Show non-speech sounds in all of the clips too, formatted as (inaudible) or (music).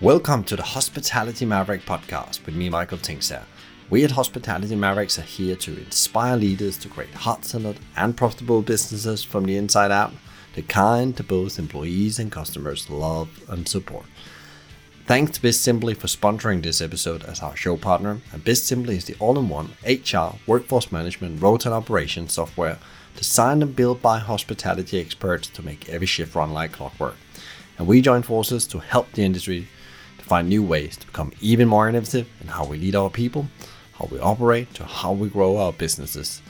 Welcome to the Hospitality Maverick podcast with me, Michael Tingsager. We at Hospitality Mavericks are here to inspire leaders to create hot centered and profitable businesses from the inside out, the kind that both employees and customers love and support. Thanks to BizSimply for sponsoring this episode as our show partner. And BizSimply is the all-in-one HR, workforce management, road and operations software designed and built by hospitality experts to make every shift run like clockwork. And we join forces to help the industry find new ways to become even more innovative in how we lead our people, how we operate, to how we grow our businesses,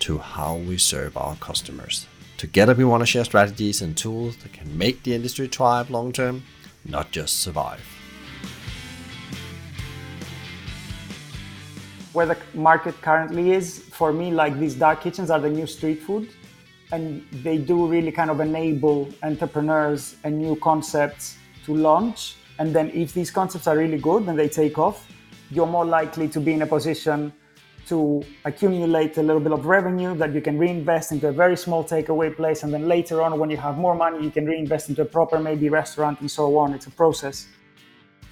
to how we serve our customers. Together, we want to share strategies and tools that can make the industry thrive long term, not just survive. Where the market currently is, for me, like these dark kitchens are the new street food, and they do really kind of enable entrepreneurs and new concepts to launch and then if these concepts are really good and they take off, you're more likely to be in a position to accumulate a little bit of revenue that you can reinvest into a very small takeaway place. And then later on, when you have more money, you can reinvest into a proper, maybe restaurant and so on. It's a process.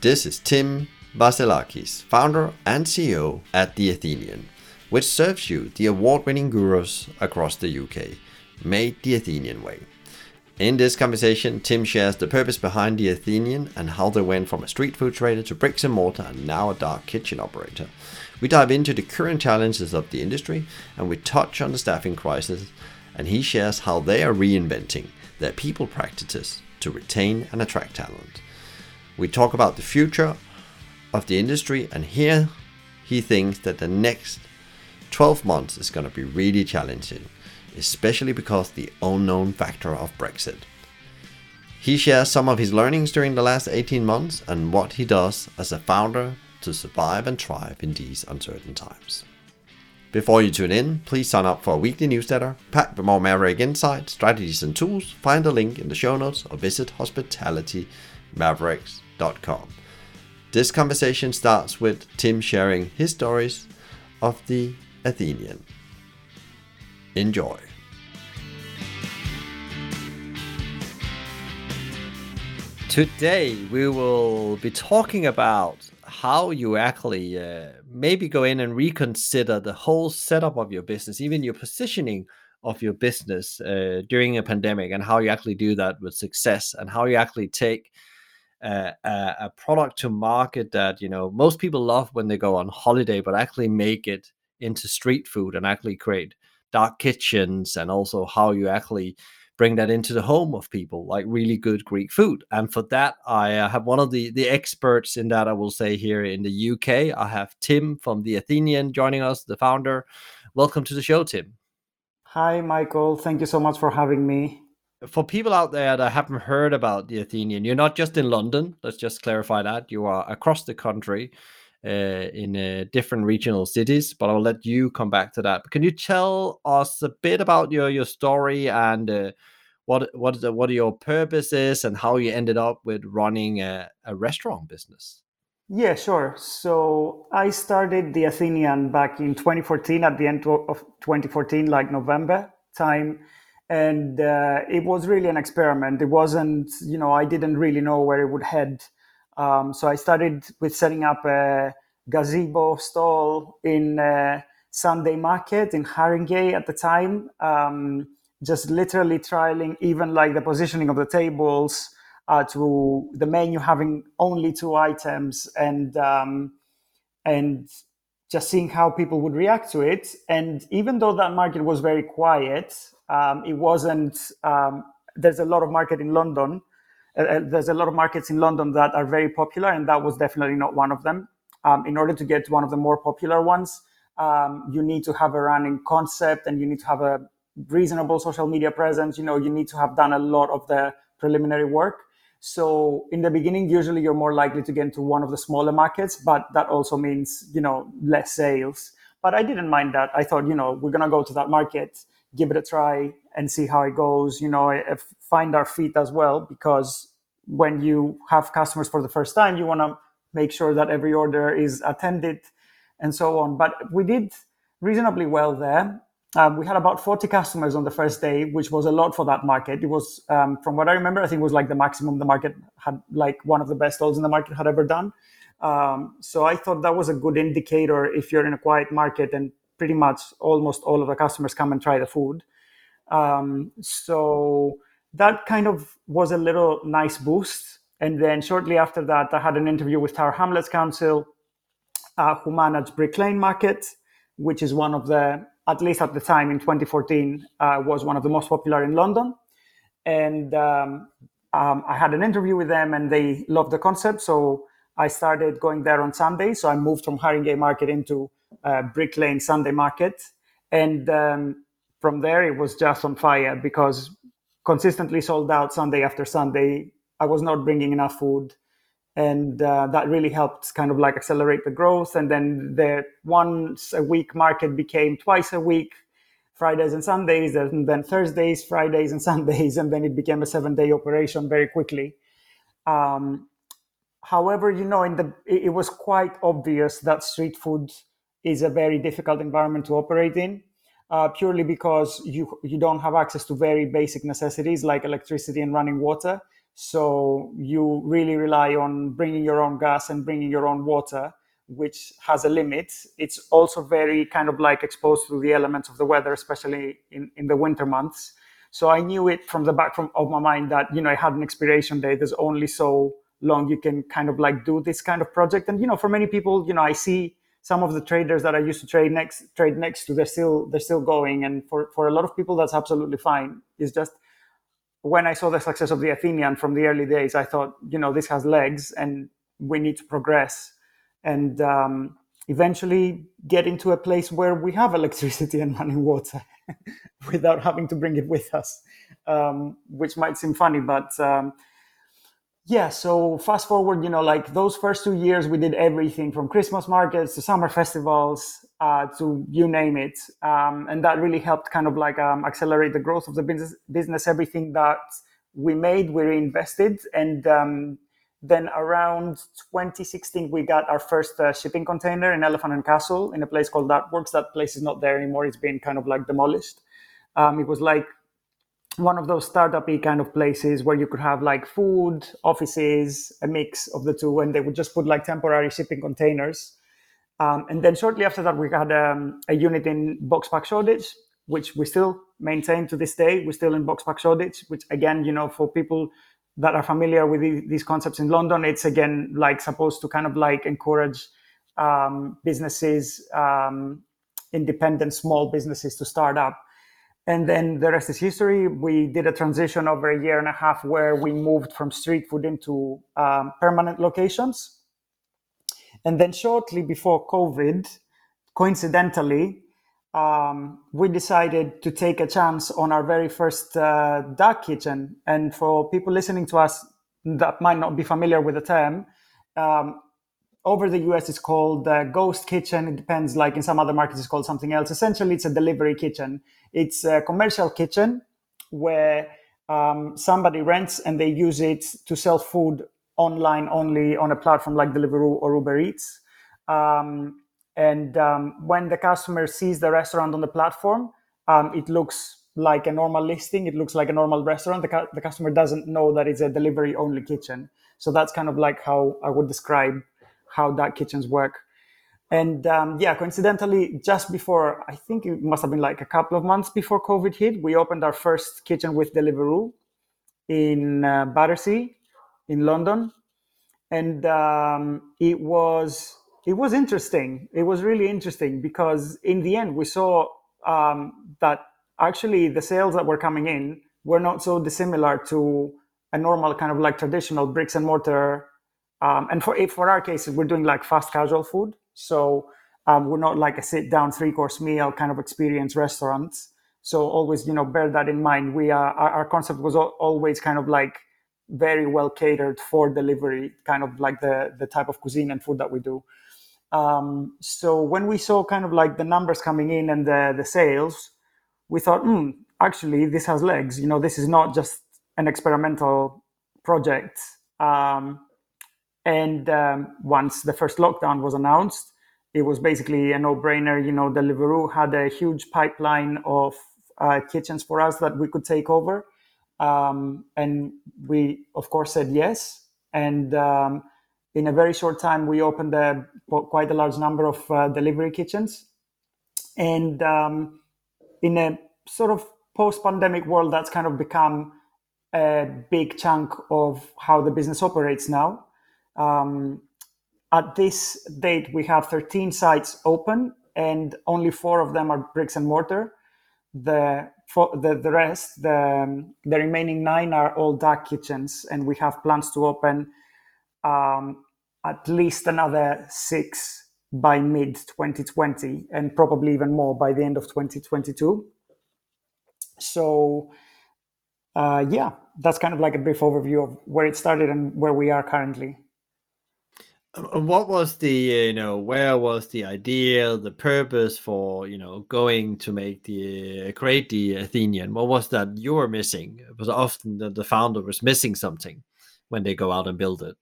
This is Tim Vasilakis, founder and CEO at The Athenian, which serves you the award winning gyros across the UK, made the Athenian way. In this conversation, Tim shares the purpose behind the Athenian and how they went from a street food trader to bricks and mortar and now a dark kitchen operator. We dive into the current challenges of the industry and we touch on the staffing crisis, and he shares how they are reinventing their people practices to retain and attract talent. We talk about the future of the industry, and here he thinks that the next 12 months is going to be really challenging especially because the unknown factor of Brexit. He shares some of his learnings during the last 18 months and what he does as a founder to survive and thrive in these uncertain times. Before you tune in, please sign up for a weekly newsletter packed with more Maverick insights, strategies, and tools. Find the link in the show notes or visit hospitalitymavericks.com. This conversation starts with Tim sharing his stories of the Athenian. Enjoy. Today, we will be talking about how you actually uh, maybe go in and reconsider the whole setup of your business, even your positioning of your business uh, during a pandemic, and how you actually do that with success, and how you actually take uh, a, a, product to market that you know most people love when they go on holiday, but actually make it into street food and actually create dark kitchens, and also how you actually bring that into the home of people, like really good Greek food. And for that, I uh, have one of the the experts in that. I will say here in the UK, I have Tim from the Athenian joining us, the founder. Welcome to the show, Tim. Hi, Michael. Thank you so much for having me. For people out there that haven't heard about the Athenian, you're not just in London. Let's just clarify that you are across the country. Uh, in uh, different regional cities, but I'll let you come back to that. But can you tell us a bit about your your story and uh, what what the, what your purpose is and how you ended up with running a, a restaurant business? Yeah, sure. So I started the Athenian back in 2014, at the end of 2014, like November time. And uh, it was really an experiment. It wasn't, you know, I didn't really know where it would head. Um, so I started with setting up a gazebo stall in uh, Sunday Market in Haringey at the time. Um, just literally trialing even like the positioning of the tables uh, to the menu having only two items and um, and just seeing how people would react to it. And even though that market was very quiet, um, it wasn't. Um, there's a lot of market in London uh, uh, there's a lot of markets in London that are very popular, and that was definitely not one of them. Um, in order to get to one of the more popular ones, um, you need to have a running concept and you need to have a reasonable social media presence. You know, you need to have done a lot of the preliminary work. So in the beginning, usually you're more likely to get into one of the smaller markets, but that also means, you know, less sales. But I didn't mind that. I thought, you know, we're going to go to that market, give it a try and see how it goes, you know, find our feet as well, because when you have customers for the first time, you want to make sure that every order is attended and so on. But we did reasonably well there. Um, we had about 40 customers on the first day, which was a lot for that market. It was, um, from what I remember, I think it was like the maximum the market had, like one of the best stalls in the market had ever done. Um, so I thought that was a good indicator if you're in a quiet market and pretty much almost all of the customers come and try the food. Um, so that kind of was a little nice boost. And then shortly after that, I had an interview with Tower Hamlets Council, uh, who manage Brick Lane Market, which is one of the, at least at the time in 2014, uh, was one of the most popular in London. And um, um, I had an interview with them and they loved the concept. So I started going there on Sundays. So I moved from Haringey Market into uh, Brick Lane Sunday Market. And um, from there, it was just on fire because consistently sold out Sunday after Sunday. I was not bringing enough food. And uh, that really helped kind of like accelerate the growth. And then the once a week market became twice a week, Fridays and Sundays, and then Thursdays, Fridays, and (laughs) Sundays. And then it became a seven day operation very quickly. Um, however, you know, in the it was quite obvious that street food is a very difficult environment to operate in uh, purely because you you don't have access to very basic necessities like electricity and running water. So you really rely on bringing your own gas and bringing your own water, which has a limit. It's also very kind of like exposed to the elements of the weather, especially in, in the winter months. So I knew it from the back of my mind that you know I had an expiration date. There's only so long you can kind of like do this kind of project. And you know, for many people, you know, I see some of the traders that I used to trade next trade next to, they're still they're still going. And for, for a lot of people, that's absolutely fine. It's just when I saw the success of the Athenian from the early days, I thought, you know, this has legs and we need to progress and um, eventually get into a place where we have electricity (laughs) and running water (laughs) without having to bring it with us, um, which might seem funny, but um, yeah, so fast forward, you know, like those first two years, we did everything from Christmas markets to summer festivals uh, to you name it, um, and that really helped kind of like um, accelerate the growth of the business. Business, everything that we made, we reinvested, and um, then around 2016, we got our first uh, shipping container in Elephant and Castle in a place called Artworks. That place is not there anymore; it's been kind of like demolished. Um, it was like one of those startup-y kind of places where you could have like food, offices, a mix of the two, and they would just put like temporary shipping containers. Um, and then shortly after that, we had um, a unit in Boxpark Shoreditch, which we still maintain to this day. We're still in Boxpark Shoreditch, which again, you know, for people that are familiar with these concepts in London, it's again like supposed to kind of like encourage um, businesses, um, independent small businesses to start up and then the rest is history. We did a transition over a year and a half where we moved from street food into um, permanent locations. And then shortly before COVID, coincidentally, um, we decided to take a chance on our very first uh, dark kitchen. And for people listening to us that might not be familiar with the term, um, over the US it's called uh, ghost kitchen. It depends, like in some other markets, it's called something else. Essentially, it's a delivery kitchen. It's a commercial kitchen where um, somebody rents and they use it to sell food online only on a platform like Deliveroo or Uber Eats. Um, and um, when the customer sees the restaurant on the platform, um, it looks like a normal listing. It looks like a normal restaurant. The, cu- the customer doesn't know that it's a delivery only kitchen. So that's kind of like how I would describe how dark kitchens work. And um, yeah, coincidentally, just before, I think it must have been like a couple of months before COVID hit, we opened our first kitchen with Deliveroo in uh, Battersea in London. And um, it was it was interesting. It was really interesting because in the end, we saw um, that actually the sales that were coming in were not so dissimilar to a normal kind of like traditional bricks and mortar um, and for for our cases, we're doing like fast casual food. So um, we're not like a sit down three course meal kind of experience restaurants. So always, you know, bear that in mind. We are our, our concept was always kind of like very well catered for delivery, kind of like the the type of cuisine and food that we do. Um, so when we saw kind of like the numbers coming in and the the sales, we thought, hmm, actually, this has legs. You know, this is not just an experimental project. Um, and um, once the first lockdown was announced, it was basically a no-brainer. You know, Deliveroo had a huge pipeline of uh, kitchens for us that we could take over, um, and we of course said yes. And um, in a very short time, we opened a, quite a large number of uh, delivery kitchens, and um, in a sort of post-pandemic world, that's kind of become a big chunk of how the business operates now. Um, at this date, we have 13 sites open, and only four of them are bricks and mortar. The the, the rest, the, the remaining nine are all dark kitchens, and we have plans to open um, at least another six by mid 2020, and probably even more by the end of 2022. So, uh, yeah, that's kind of like a brief overview of where it started and where we are currently. Uh, what was the uh, you know where was the idea, the purpose for you know going to make the uh, create the Athenian? What was that you were missing? It was often that the founder was missing something when they go out and build it,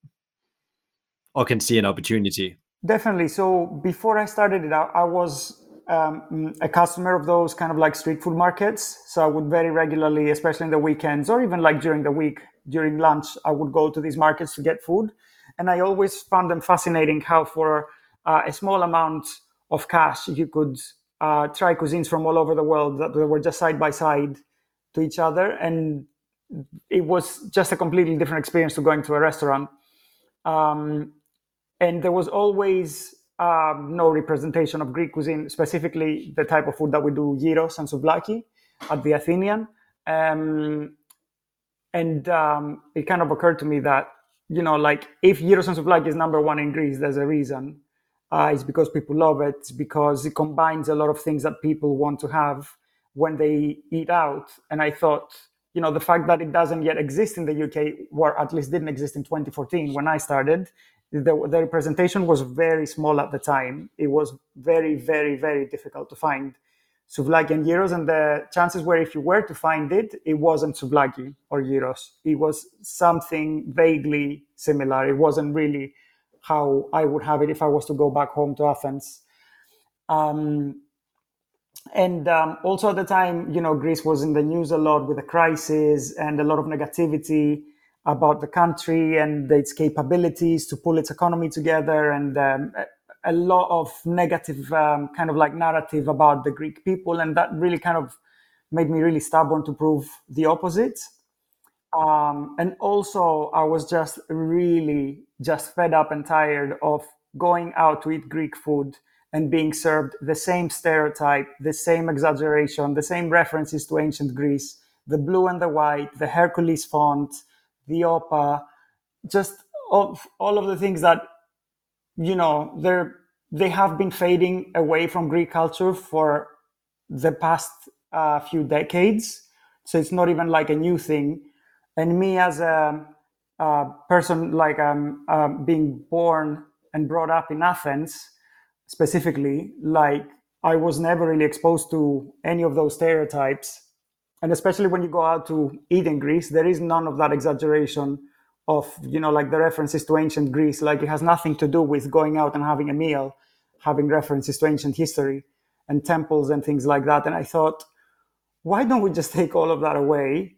or can see an opportunity. Definitely. So before I started it, I, I was um, a customer of those kind of like street food markets. So I would very regularly, especially in the weekends or even like during the week, during lunch, I would go to these markets to get food. And I always found them fascinating how, for uh, a small amount of cash, you could uh, try cuisines from all over the world that were just side by side to each other. And it was just a completely different experience to going to a restaurant. Um, and there was always um, no representation of Greek cuisine, specifically the type of food that we do, gyros and souvlaki at the Athenian. Um, and um, it kind of occurred to me that, you know, like if gyros and souvlaki is number one in Greece, there's a reason. Uh, it's because people love it. It's because it combines a lot of things that people want to have when they eat out. And I thought, you know, the fact that it doesn't yet exist in the UK, or at least didn't exist in 2014 when I started, the, the representation was very small at the time. It was very, very, very difficult to find souvlaki and gyros, and the chances were if you were to find it, it wasn't souvlaki or gyros. It was something vaguely similar. It wasn't really how I would have it if I was to go back home to Athens. Um, and um, also at the time, you know, Greece was in the news a lot with the crisis and a lot of negativity about the country and its capabilities to pull its economy together and um, a lot of negative um, kind of like narrative about the Greek people. And that really kind of made me really stubborn to prove the opposite. Um, and also, I was just really just fed up and tired of going out to eat Greek food and being served the same stereotype, the same exaggeration, the same references to ancient Greece, the blue and the white, the Hercules font, the OPA, just all, all of the things that, you know, they're, they have been fading away from Greek culture for the past uh, few decades. So it's not even like a new thing. And me as a, a person, like um, um, being born and brought up in Athens, specifically, like I was never really exposed to any of those stereotypes and especially when you go out to eat in Greece, there is none of that exaggeration of you know like the references to ancient Greece. Like it has nothing to do with going out and having a meal, having references to ancient history and temples and things like that. And I thought, why don't we just take all of that away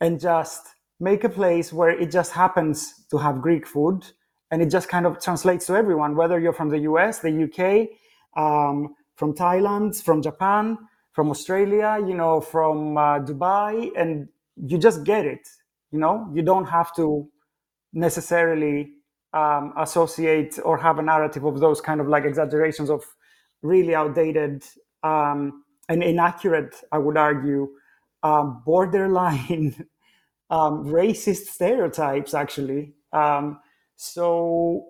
and just make a place where it just happens to have Greek food and it just kind of translates to everyone, whether you're from the US, the UK, um, from Thailand, from Japan, from Australia, you know, from uh, Dubai, and you just get it. You know, you don't have to necessarily um, associate or have a narrative of those kind of like exaggerations of really outdated um, and inaccurate, I would argue, um, borderline (laughs) um, racist stereotypes, actually. Um, so,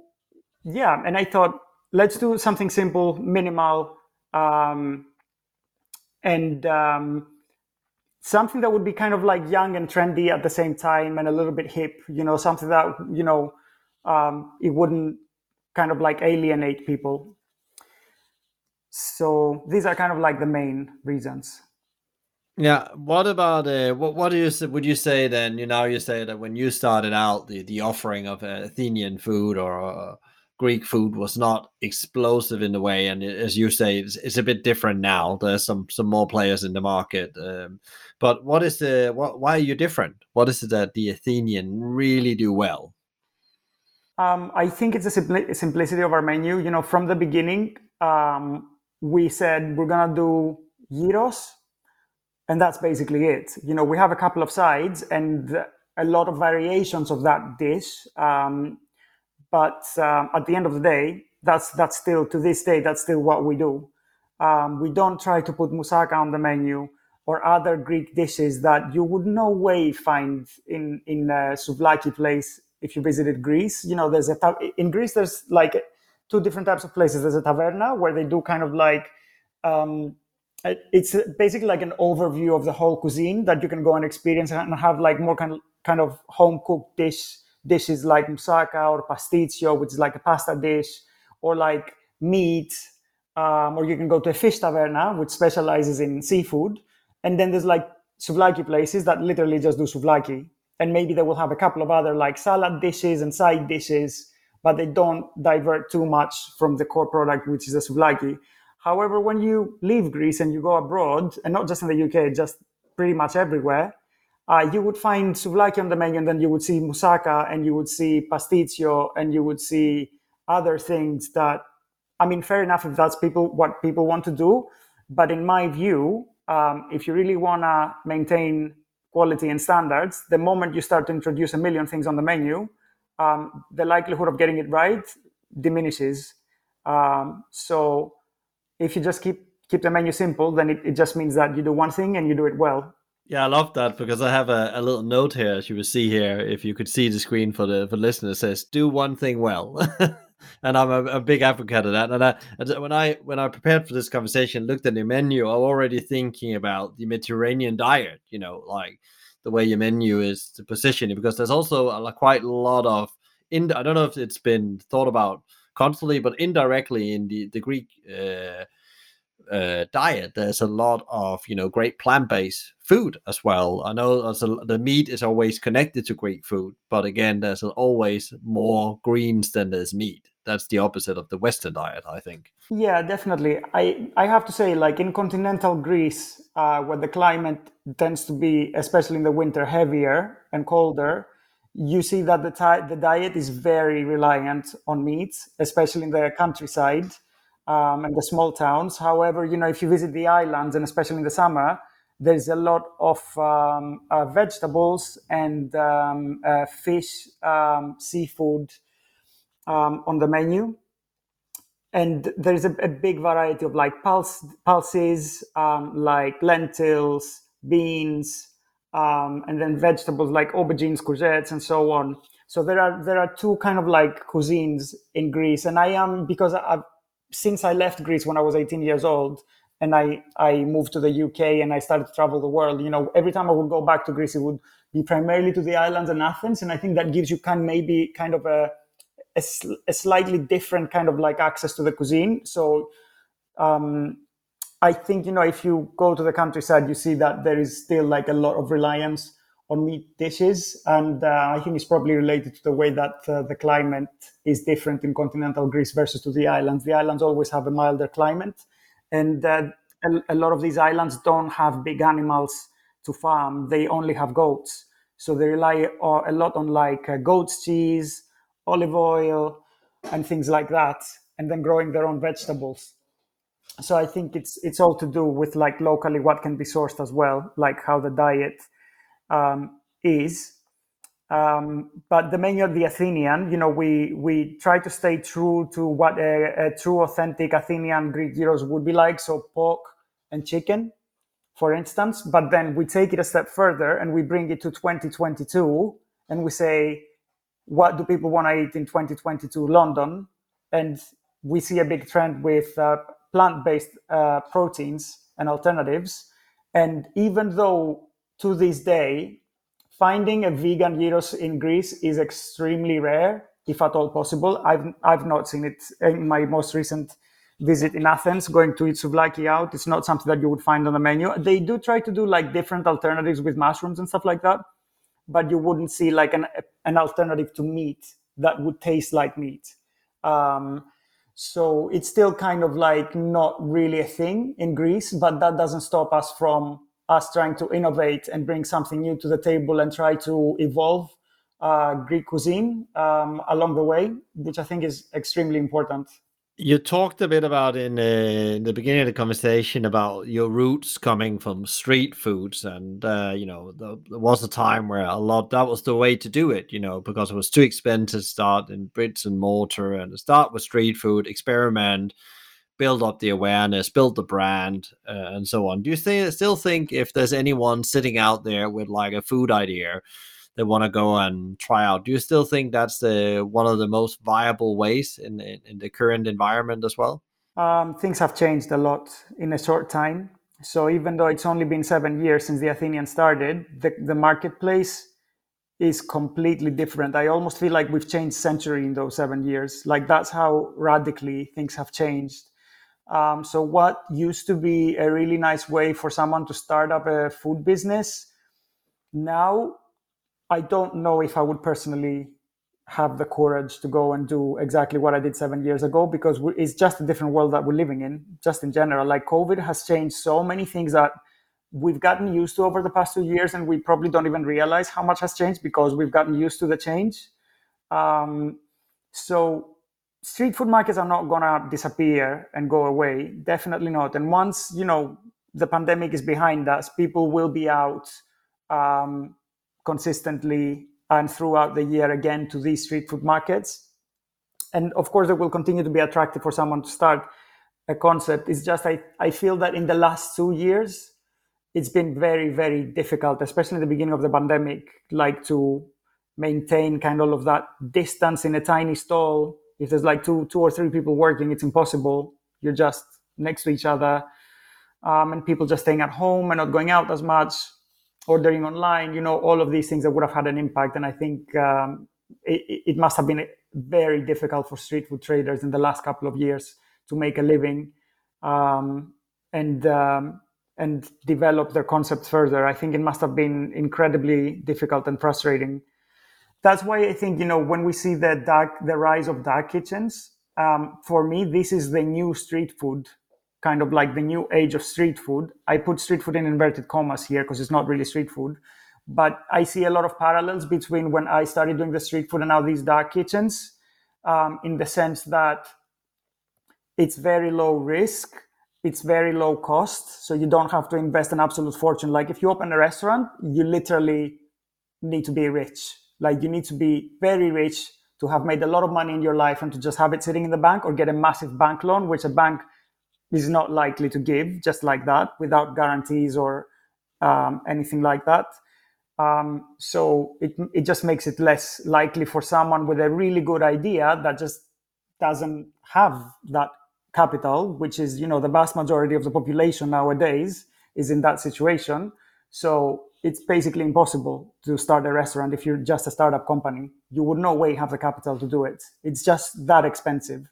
yeah, and I thought, let's do something simple, minimal, um, and something that would be kind of like young and trendy at the same time and a little bit hip you know something that you know um, it wouldn't kind of like alienate people. So these are kind of like the main reasons. Yeah what about uh, what what do you would you say then you know you say that when you started out the the offering of uh, athenian food or Greek food was not explosive in the way, and as you say, it's, it's a bit different now. There's some some more players in the market. Um, but what is the what, why are you different? What is it that the Athenian really do well? Um, I think it's the simpli- simplicity of our menu. You know, from the beginning, um, we said we're gonna do gyros, and that's basically it. You know, we have a couple of sides and a lot of variations of that dish. Um, but um, at the end of the day, that's that's still to this day that's still what we do. Um, we don't try to put moussaka on the menu or other Greek dishes that you would no way find in in a souvlaki place if you visited Greece. You know, there's a in Greece there's like two different types of places. There's a taverna where they do kind of like um, it's basically like an overview of the whole cuisine that you can go and experience and have like more kind of kind of home cooked dish dishes like moussaka or pasticcio, which is like a pasta dish, or like meat, um, or you can go to a fish taverna, which specializes in seafood. And then there's like souvlaki places that literally just do souvlaki. And maybe they will have a couple of other like salad dishes and side dishes, but they don't divert too much from the core product, which is a souvlaki. However, when you leave Greece and you go abroad, and not just in the UK, just pretty much everywhere, uh, you would find souvlaki on the menu, and then you would see moussaka, and you would see pasticcio, and you would see other things that, I mean, fair enough if that's people what people want to do, but in my view, um, if you really want to maintain quality and standards, the moment you start to introduce a million things on the menu, um, the likelihood of getting it right diminishes. Um, so if you just keep keep the menu simple, then it, it just means that you do one thing and you do it well. Yeah, I love that because I have a, a little note here, as you will see here, if you could see the screen for the for listeners, says "Do one thing well," (laughs) and I'm a, a, big advocate of that. And I, when I when I prepared for this conversation, looked at the menu, I'm already thinking about the Mediterranean diet. You know, like the way your menu is to position it, because there's also a, quite a lot of in. I don't know if it's been thought about constantly, but indirectly in the the Greek. Uh, uh, diet, there's a lot of you know great plant-based food as well. I know a, the meat is always connected to Greek food, but again, there's always more greens than there's meat. That's the opposite of the Western diet, I think. Yeah, definitely. I I have to say, like in continental Greece, uh, where the climate tends to be, especially in the winter, heavier and colder, you see that the, ti- the diet is very reliant on meat, especially in the countryside um, and the small towns. However, you know, if you visit the islands and especially in the summer, there's a lot of um, uh, vegetables and um, uh, fish, um, seafood um, on the menu. And there's a, a, big variety of like pulse, pulses, um, like lentils, beans, and then vegetables like aubergines, courgettes, and so on. So there are there are two kind of like cuisines in Greece, and I am because I've since I left Greece when I was 18 years old and I, I moved to the UK and I started to travel the world, you know, every time I would go back to Greece, it would be primarily to the islands and Athens. And I think that gives you kind maybe kind of a, a, a slightly different kind of like access to the cuisine. So um, I think, you know, if you go to the countryside, you see that there is still like a lot of reliance on meat dishes. And uh, I think it's probably related to the way that uh, the climate is different in continental Greece versus to the islands. The islands always have a milder climate. And uh, a, a, lot of these islands don't have big animals to farm, they only have goats. So they rely a lot on like uh, goat's cheese, olive oil, and things like that, and then growing their own vegetables. So I think it's it's all to do with like locally what can be sourced as well, like how the diet um, is. Um, but the menu of the Athenian, you know, we we try to stay true to what a, a, true, authentic Athenian Greek gyros would be like. So pork and chicken, for instance. But then we take it a step further and we bring it to 2022, and we say, what do people want to eat in 2022 London? And we see a big trend with uh, plant-based uh, proteins and alternatives. And even though to this day, finding a vegan gyros in Greece is extremely rare, if at all possible. I've I've not seen it in my most recent visit in Athens. Going to eat souvlaki out, it's not something that you would find on the menu. They do try to do like different alternatives with mushrooms and stuff like that, but you wouldn't see like an an alternative to meat that would taste like meat. Um, so it's still kind of like not really a thing in Greece, but that doesn't stop us from us trying to innovate and bring something new to the table and try to evolve uh, Greek cuisine um, along the way, which I think is extremely important. You talked a bit about in, uh, in, the beginning of the conversation about your roots coming from street foods, and uh, you know the, there was a time where a lot that was the way to do it, you know, because it was too expensive to start in bricks and mortar and start with street food, experiment, build up the awareness, build the brand, uh, and so on. Do you th- still think if there's anyone sitting out there with like a food idea? they want to go and try out. Do you still think that's the one of the most viable ways in in, in the current environment as well? Um, things have changed a lot in a short time. So even though it's only been seven years since the Athenian started, the, the marketplace is completely different. I almost feel like we've changed century in those seven years. Like that's how radically things have changed. Um, so what used to be a really nice way for someone to start up a food business now I don't know if I would personally have the courage to go and do exactly what I did seven years ago because it's just a different world that we're living in, just in general. Like COVID has changed so many things that we've gotten used to over the past two years, and we probably don't even realize how much has changed because we've gotten used to the change. Um, so street food markets are not gonna disappear and go away, definitely not. And once you know the pandemic is behind us, people will be out. Um, consistently and throughout the year again to these street food markets. And of course, it will continue to be attractive for someone to start a concept. It's just I, I feel that in the last two years, it's been very, very difficult, especially in the beginning of the pandemic, like to maintain kind of, of that distance in a tiny stall. If there's like two, two or three people working, it's impossible. You're just next to each other. Um, and people just staying at home and not going out as much ordering online, you know, all of these things that would have had an impact. And I think um, it, it, must have been very difficult for street food traders in the last couple of years to make a living um, and um, and develop their concepts further. I think it must have been incredibly difficult and frustrating. That's why I think you know when we see the dark, the rise of dark kitchens. Um, for me, this is the new street food kind of like the new age of street food. I put street food in inverted commas here because it's not really street food. But I see a lot of parallels between when I started doing the street food and now these dark kitchens, um, in the sense that it's very low risk, it's very low cost, so you don't have to invest an absolute fortune. Like if you open a restaurant, you literally need to be rich. Like you need to be very rich to have made a lot of money in your life and to just have it sitting in the bank or get a massive bank loan, which a bank is not likely to give just like that without guarantees or um, anything like that. Um, so it, it just makes it less likely for someone with a really good idea that just doesn't have that capital, which is, you know, the vast majority of the population nowadays is in that situation. So it's basically impossible to start a restaurant if you're just a startup company. You would no way have the capital to do it. It's just that expensive.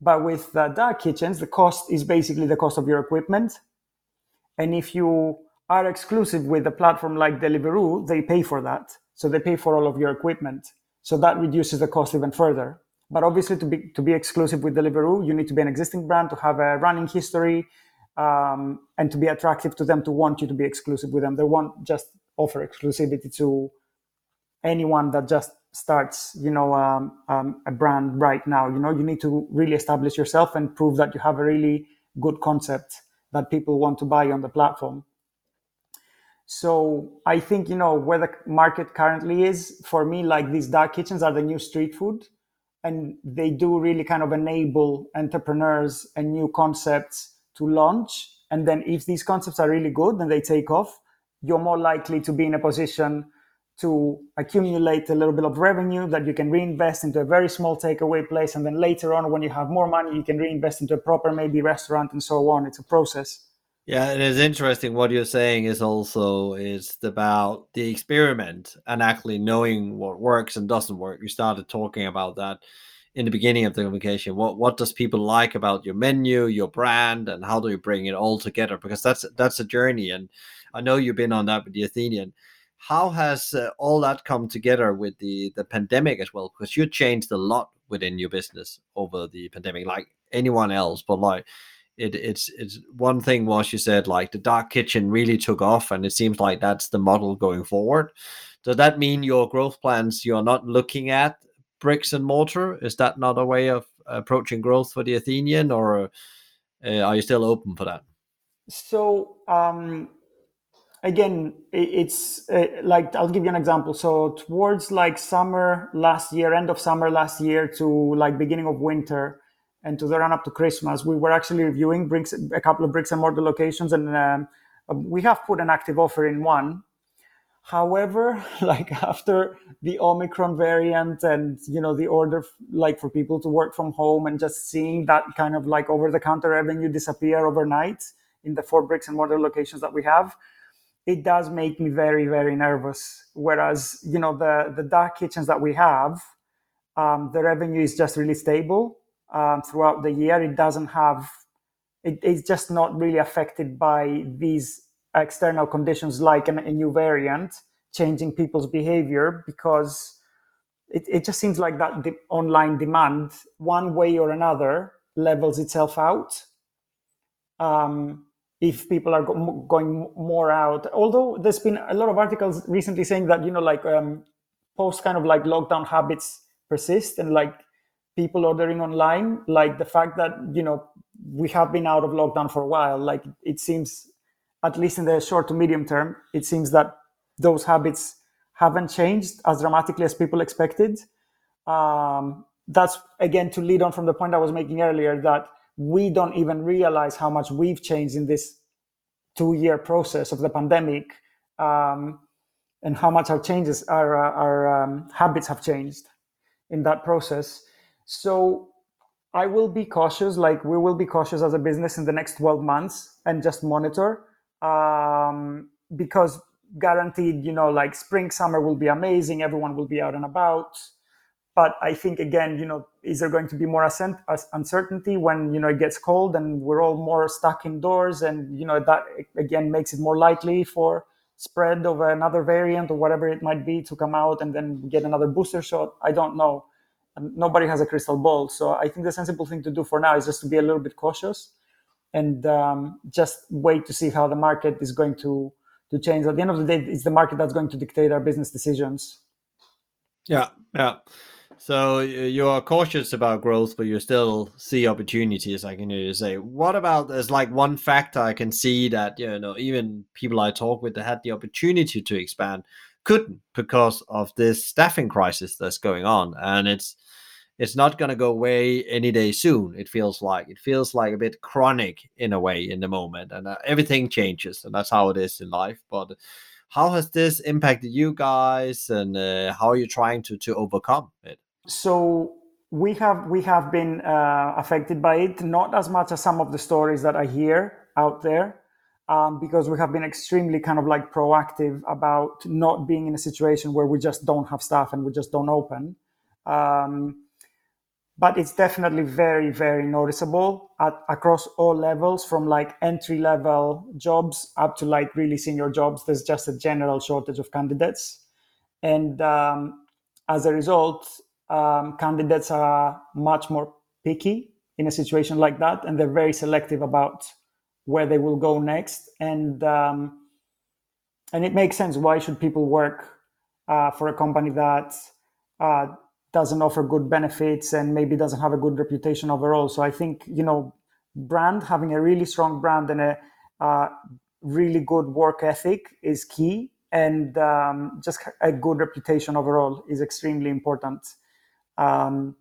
But with the dark kitchens, the cost is basically the cost of your equipment. And if you are exclusive with a platform like Deliveroo, they pay for that. So they pay for all of your equipment. So that reduces the cost even further. But obviously, to be to be exclusive with Deliveroo, you need to be an existing brand to have a running history, um, and to be attractive to them to want you to be exclusive with them. They won't just offer exclusivity to anyone that just starts you know um, um, a brand right now you know you need to really establish yourself and prove that you have a really good concept that people want to buy on the platform so i think you know where the market currently is for me like these dark kitchens are the new street food and they do really kind of enable entrepreneurs and new concepts to launch and then if these concepts are really good and they take off you're more likely to be in a position to accumulate a little bit of revenue that you can reinvest into a very small takeaway place. And then later on, when you have more money, you can reinvest into a proper maybe restaurant and so on. It's a process. Yeah, it is interesting. What you're saying is also is about the experiment and actually knowing what works and doesn't work. You started talking about that in the beginning of the communication. What what does people like about your menu, your brand, and how do you bring it all together? Because that's that's a journey, and I know you've been on that with the Athenian how has uh, all that come together with the the pandemic as well because you changed a lot within your business over the pandemic, like anyone else. But like, it, it's it's one thing was you said like the dark kitchen really took off, and it seems like that's the model going forward. Does that mean your growth plans you're not looking at bricks and mortar? Is that not a way of approaching growth for the Athenian, or uh, are you still open for that? So um, again, it's uh, like I'll give you an example. So towards like summer last year, end of summer last year to like beginning of winter, and to the run up to Christmas, we were actually reviewing bricks, a couple of bricks and mortar locations, and um, we have put an active offer in one. However, (laughs) like after the Omicron variant and you know the order like for people to work from home and just seeing that kind of like over the counter revenue disappear overnight in the four bricks and mortar locations that we have, it does make me very very nervous. Whereas you know the the dark kitchens that we have, um, the revenue is just really stable um, throughout the year. It doesn't have it, it's just not really affected by these external conditions like a, a new variant changing people's behavior because it, it just seems like that the online demand one way or another levels itself out. Um, if people are go- going more out although there's been a lot of articles recently saying that you know like um, post kind of like lockdown habits persist and like people ordering online like the fact that you know we have been out of lockdown for a while like it seems at least in the short to medium term, it seems that those habits haven't changed as dramatically as people expected. Um, that's again to lead on from the point I was making earlier that we don't even realize how much we've changed in this two year process of the pandemic um, and how much our changes, our, our um, habits have changed in that process. So I will be cautious, like we will be cautious as a business in the next 12 months and just monitor um, because guaranteed, you know, like spring, summer will be amazing. Everyone will be out and about. But I think again, you know, is there going to be more uncertainty when you know it gets cold and we're all more stuck indoors, and you know that again makes it more likely for spread of another variant or whatever it might be to come out and then get another booster shot. I don't know. nobody has a crystal ball, so I think the sensible thing to do for now is just to be a little bit cautious and um, just wait to see how the market is going to to change. At the end of the day, it's the market that's going to dictate our business decisions. Yeah, yeah. So you are cautious about growth, but you still see opportunities. I can hear you say. What about there's like one factor I can see that you know even people I talk with that had the opportunity to expand couldn't because of this staffing crisis that's going on, and it's it's not going to go away any day soon it feels like. It feels like a bit chronic in a way in the moment and uh, everything changes and that's how it is in life but how has this impacted you guys and uh, how are you trying to to overcome it? So we have we have been uh, affected by it not as much as some of the stories that i hear out there um, because we have been extremely kind of like proactive about not being in a situation where we just don't have staff and we just don't open. Um, but it's definitely very very noticeable at, across all levels from like entry level jobs up to like really senior jobs. There's just a general shortage of candidates. And um, as a result um, candidates are much more picky in a situation like that and they're very selective about where they will go next. And um, and it makes sense. Why should people work uh, for a company that uh, doesn't offer good benefits and maybe doesn't have a good reputation overall. So I think you know, brand having a really strong brand and a uh, really good work ethic is key, and um, just a good reputation overall is extremely important. Um,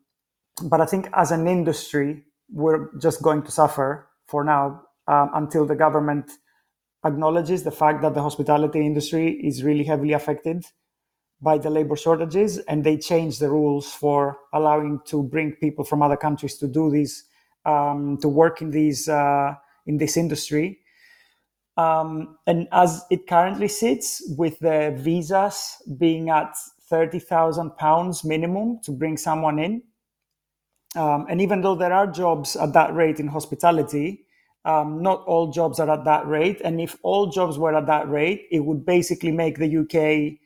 but I think as an industry, we're just going to suffer for now um, until the government acknowledges the fact that the hospitality industry is really heavily affected by the labor shortages and they changed the rules for allowing to bring people from other countries to do these um, to work in these uh, in this industry. Um, and as it currently sits with the visas being at 30,000 pounds minimum to bring someone in um, and even though there are jobs at that rate in hospitality um, not all jobs are at that rate. And if all jobs were at that rate it would basically make the uk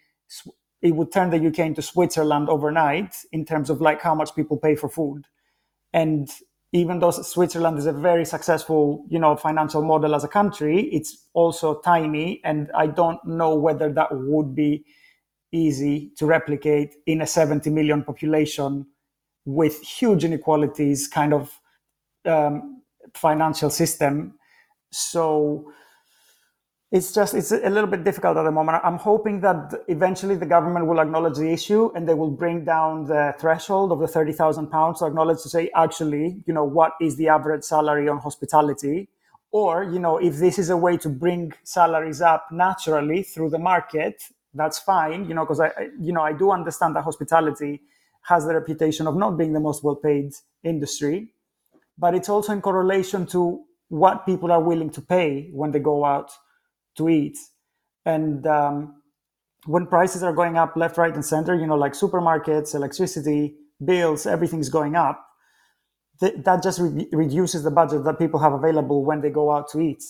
it would turn the UK into Switzerland overnight in terms of like how much people pay for food. And even though Switzerland is a very successful, you know, financial model as a country, it's also tiny, and I don't know whether that would be easy to replicate in a 70 million population with huge inequalities, kind of um, financial system. So it's just it's a little bit difficult at the moment. I'm hoping that eventually the government will acknowledge the issue and they will bring down the threshold of the 30000 pounds to acknowledge to say actually you know what is the average salary on hospitality? Or you know if this is a way to bring salaries up naturally through the market that's fine you know because i you know i do understand that hospitality has the reputation of not being the most well paid industry but it's also in correlation to what people are willing to pay when they go out to eat. And um, when prices are going up left, right, and center, you know, like supermarkets, electricity, bills, everything's going up, th- that just re- reduces the budget that people have available when they go out to eat,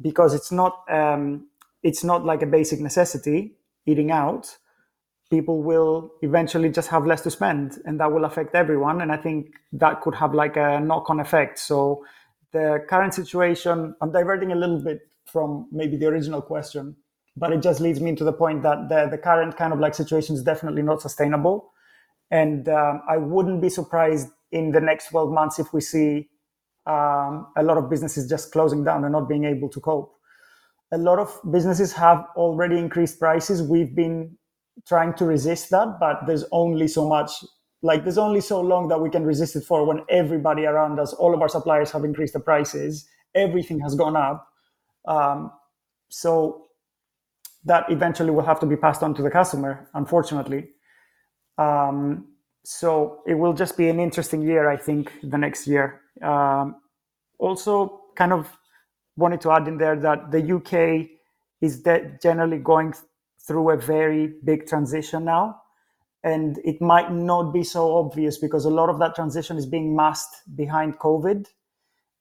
because it's not um, it's not like a basic necessity eating out. People will eventually just have less to spend, and that will affect everyone. And I think that could have like a knock-on effect. So the current situation, I'm diverting a little bit from maybe the original question but it just leads me to the point that the, the current kind of like situation is definitely not sustainable. And um, i wouldn't be surprised in the next 12 months if we see um, a lot of businesses just closing down and not being able to cope. A lot of businesses have already increased prices. We've been trying to resist that but there's only so much like there's only so long that we can resist it for when everybody around us all of our suppliers have increased the prices. Everything has gone up um, so that eventually will have to be passed on to the customer, unfortunately. Um, so it will just be an interesting year, I think, the next year. Um, also, kind of wanted to add in there that the UK is generally going through a very big transition now. And it might not be so obvious because a lot of that transition is being masked behind COVID.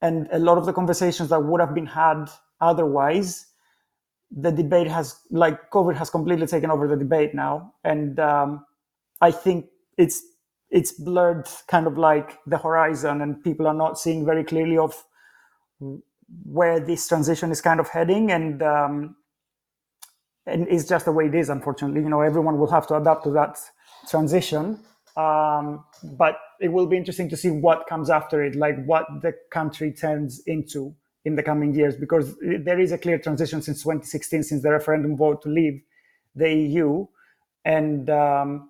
And a lot of the conversations that would have been had otherwise the debate has like covid has completely taken over the debate now. And um, i think it's it's blurred kind of like the horizon and people are not seeing very clearly of where this transition is kind of heading. And um, and it's just the way it is unfortunately. You know everyone will have to adapt to that transition. Um, but it will be interesting to see what comes after it like what the country turns into in the coming years because there is a clear transition since 2016 since the referendum vote to leave the EU and um,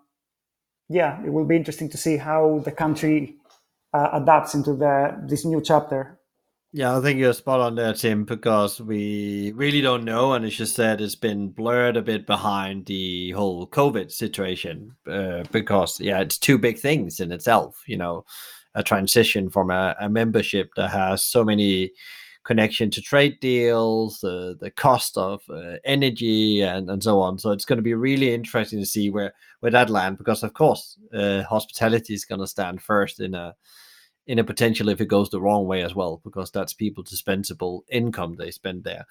yeah it will be interesting to see how the country uh, adapts into the this new chapter yeah, I think you're spot on there, Tim, because we really don't know. And as you said, it's been blurred a bit behind the whole COVID situation uh, because, yeah, it's two big things in itself. You know, a transition from a, a membership that has so many connection to trade deals, the the cost of uh, energy, and and so on. So it's going to be really interesting to see where where that land because of course uh, hospitality is going to stand first in a in a potential if it goes the wrong way as well because that's people dispensable income they spend there.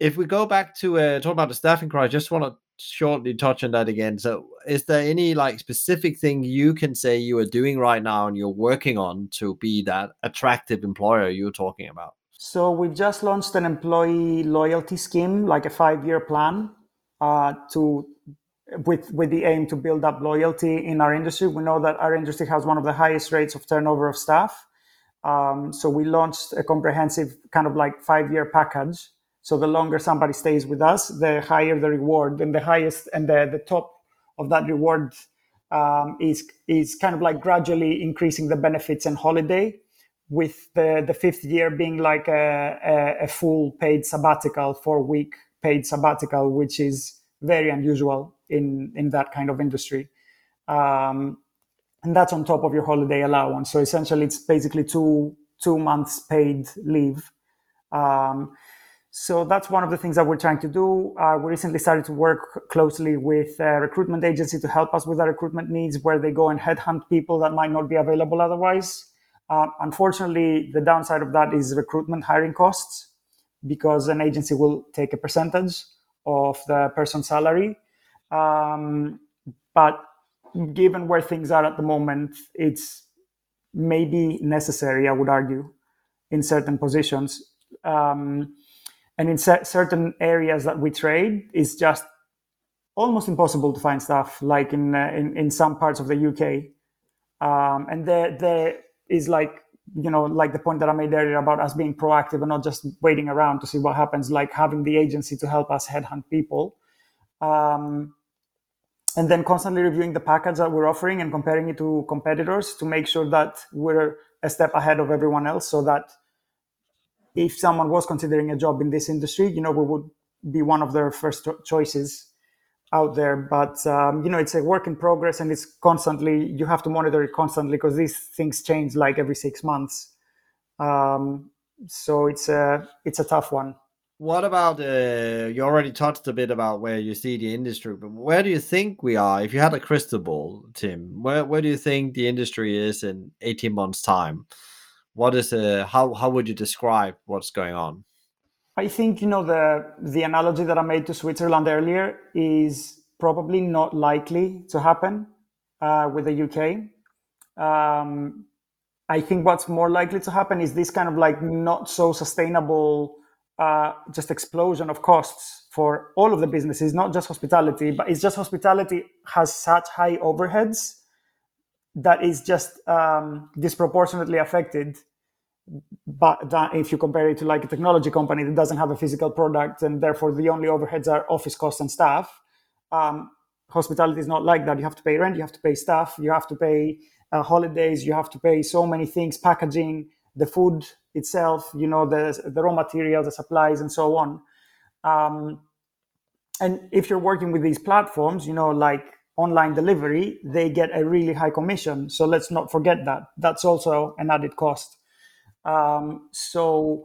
If we go back to uh, talk about the staffing crisis, just want to shortly touch on that again. So, is there any like specific thing you can say you are doing right now and you're working on to be that attractive employer you're talking about? So we've just launched an employee loyalty scheme, like a five-year plan, uh, to with with the aim to build up loyalty in our industry. We know that our industry has one of the highest rates of turnover of staff. Um, so we launched a comprehensive kind of like five-year package. So the longer somebody stays with us, the higher the reward, and the highest and the the top of that reward um, is is kind of like gradually increasing the benefits and holiday with the, the fifth year being like a, a, a full paid sabbatical, four week paid sabbatical, which is very unusual in, in that kind of industry. Um, and that's on top of your holiday allowance. So essentially, it's basically two two months paid leave. Um, so that's one of the things that we're trying to do. Uh, we recently started to work closely with a recruitment agency to help us with our recruitment needs, where they go and headhunt people that might not be available otherwise. Uh, unfortunately, the downside of that is recruitment hiring costs because an agency will take a percentage of the person's salary. Um, but given where things are at the moment, it's maybe necessary, I would argue, in certain positions. Um, and in certain areas that we trade, it's just almost impossible to find stuff, like in, uh, in, in some parts of the UK. Um, and there, there is like, you know, like the point that I made earlier about us being proactive and not just waiting around to see what happens, like having the agency to help us headhunt people. Um, and then constantly reviewing the package that we're offering and comparing it to competitors to make sure that we're a step ahead of everyone else so that if someone was considering a job in this industry you know we would be one of their first choices out there but um, you know it's a work in progress and it's constantly you have to monitor it constantly because these things change like every six months um, so it's a it's a tough one what about uh, you already touched a bit about where you see the industry, but where do you think we are? If you had a crystal ball, Tim, where where do you think the industry is in eighteen months' time? What is uh, how how would you describe what's going on? I think you know the the analogy that I made to Switzerland earlier is probably not likely to happen uh, with the UK. Um, I think what's more likely to happen is this kind of like not so sustainable uh, just explosion of costs for all of the businesses, not just hospitality, but it's just hospitality has such high overheads that is just um, disproportionately affected. But that if you compare it to like a technology company that doesn't have a physical product and therefore the only overheads are office costs and staff, um, hospitality is not like that. You have to pay rent, you have to pay staff, you have to pay uh, holidays, you have to pay so many things, packaging, the food itself, you know, the, the raw material, the supplies, and so on. Um, and if you're working with these platforms, you know, like online delivery, they get a really high commission. So let's not forget that. That's also an added cost. Um, so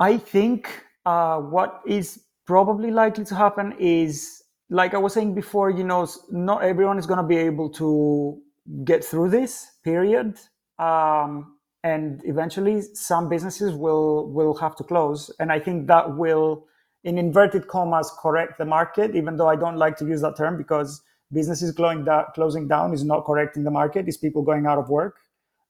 I think uh, what is probably likely to happen is, like I was saying before, you know, not everyone is going to be able to get through this period. Um, and eventually some businesses will will have to close and i think that will in inverted commas correct the market even though i don't like to use that term because businesses closing, da- closing down is not correcting the market it's people going out of work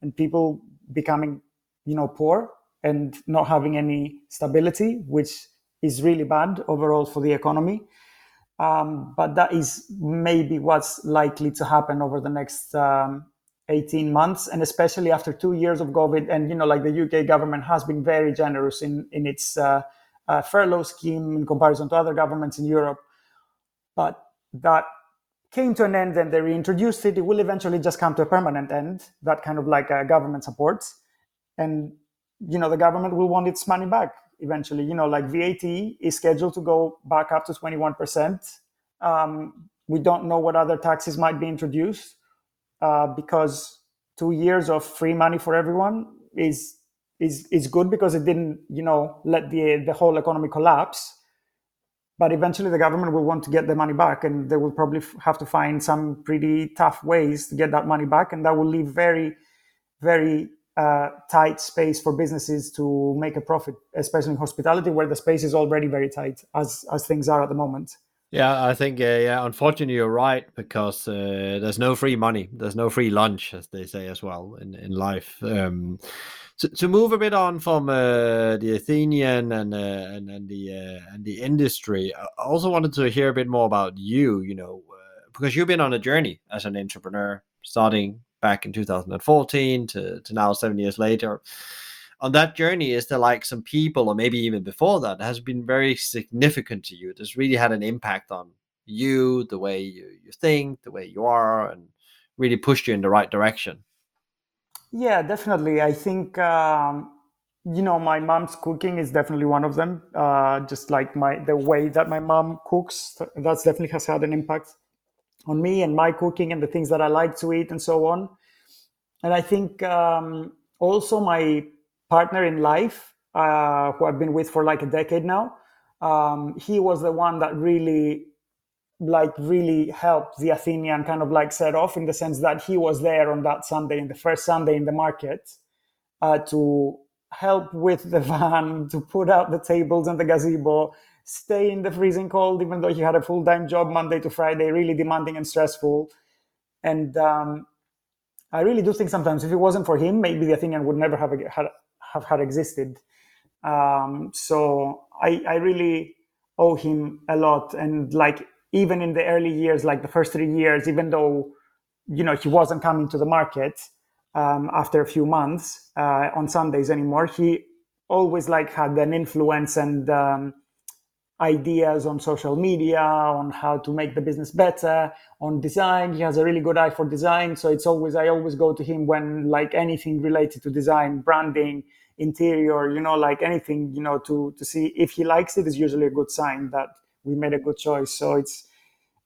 and people becoming you know poor and not having any stability which is really bad overall for the economy. Um, but that is maybe what's likely to happen over the next um, 18 months and especially after two years of covid. And you know like the uk government has been very generous in in its uh, uh, furlough scheme in comparison to other governments in europe. But that came to an end and they reintroduced it it will eventually just come to a permanent end that kind of like uh, government supports. And you know the government will want its money back eventually. You know like vat is scheduled to go back up to 21% um, we don't know what other taxes might be introduced uh, because two years of free money for everyone is is is good because it didn't you know let the the whole economy collapse but eventually the government will want to get the money back and they will probably have to find some pretty tough ways to get that money back and that will leave very very uh, tight space for businesses to make a profit especially in hospitality where the space is already very tight as as things are at the moment yeah, I think uh, yeah. Unfortunately, you're right because uh, there's no free money. There's no free lunch, as they say as well in in life. Um, to, to move a bit on from uh, the Athenian and uh, and and the uh, and the industry, I also wanted to hear a bit more about you. You know, uh, because you've been on a journey as an entrepreneur, starting back in 2014 to to now seven years later on that journey is there like some people or maybe even before that has been very significant to you that's really had an impact on you the way you, you think the way you are and really pushed you in the right direction? Yeah definitely. I think um, you know my mom's cooking is definitely one of them uh, just like my the way that my mom cooks that's definitely has had an impact on me and my cooking and the things that i like to eat and so on. And i think um, also my partner in life, uh, who I've been with for like a decade now, um, he was the one that really like really helped the Athenian kind of like set off in the sense that he was there on that Sunday, in the first Sunday in the market, uh, to help with the (laughs) van, to put out the tables and the gazebo, stay in the freezing cold, even though he had a full time job Monday to Friday, really demanding and stressful. And um, I really do think sometimes if it wasn't for him, maybe the Athenian would never have had, have had existed. Um, so I, I really owe him a lot. And like even in the early years, like the first three years, even though you know he wasn't coming to the market um, after a few months uh, on Sundays anymore, he always like had an influence and um, ideas on social media on how to make the business better on design he has a really good eye for design so it's always i always go to him when like anything related to design branding interior you know like anything you know to to see if he likes it is usually a good sign that we made a good choice so it's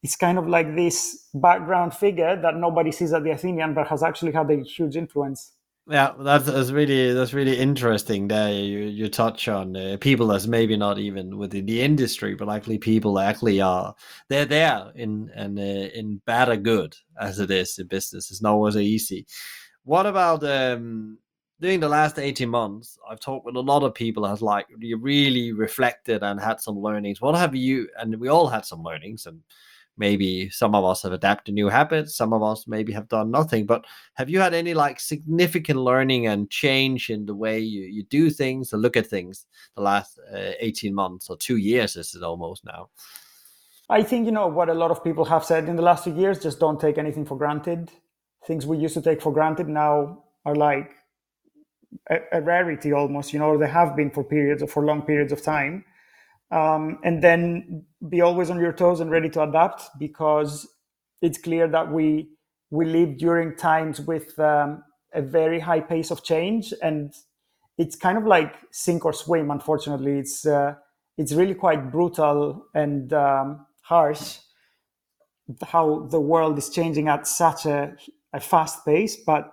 it's kind of like this background figure that nobody sees at the athenian but has actually had a huge influence yeah, that's, that's really that's really interesting. There, you you touch on uh, people that's maybe not even within the industry, but actually people actually are they're there in and uh, in bad or good as it is in business. It's not always easy. What about um, during the last eighteen months? I've talked with a lot of people has like you really reflected and had some learnings. What have you? And we all had some learnings and maybe some of us have adapted new habits some of us maybe have done nothing but have you had any like significant learning and change in the way you, you do things or look at things the last uh, 18 months or two years This is almost now i think you know what a lot of people have said in the last two years just don't take anything for granted things we used to take for granted now are like a, a rarity almost you know or they have been for periods or for long periods of time. Um, and then be always on your toes and ready to adapt because it's clear that we we live during times with um, a very high pace of change and it's kind of like sink or swim unfortunately. It's uh, it's really quite brutal and um, harsh how the world is changing at such a, a fast pace but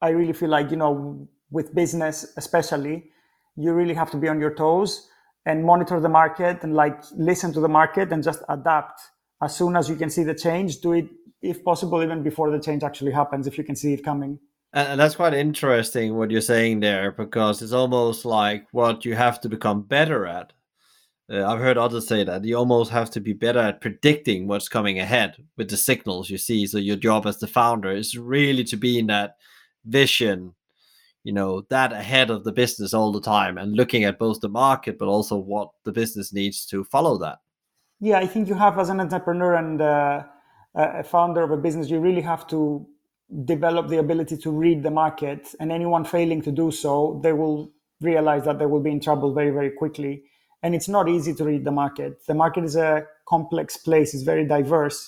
i really feel like you know with business especially you really have to be on your toes and monitor the market and like listen to the market and just adapt as soon as you can see the change do it if possible even before the change actually happens if you can see it coming and that's quite interesting what you're saying there because it's almost like what you have to become better at uh, I've heard others say that you almost have to be better at predicting what's coming ahead with the signals you see. So your job as the founder is really to be in that vision you know that ahead of the business all the time and looking at both the market but also what the business needs to follow that. Yeah i think you have as an entrepreneur and uh, a founder of a business you really have to develop the ability to read the market and anyone failing to do so they will realize that they will be in trouble very very quickly. And it's not easy to read the market. The market is a complex place it's very diverse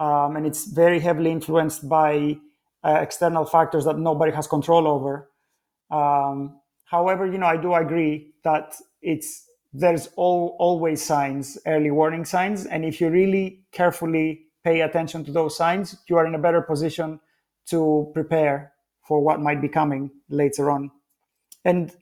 um, and it's very heavily influenced by uh, external factors that nobody has control over um, however, you know, I do agree that it's there's all, always signs, early warning signs, and if you really carefully pay attention to those signs, you are in a better position to prepare for what might be coming later on. And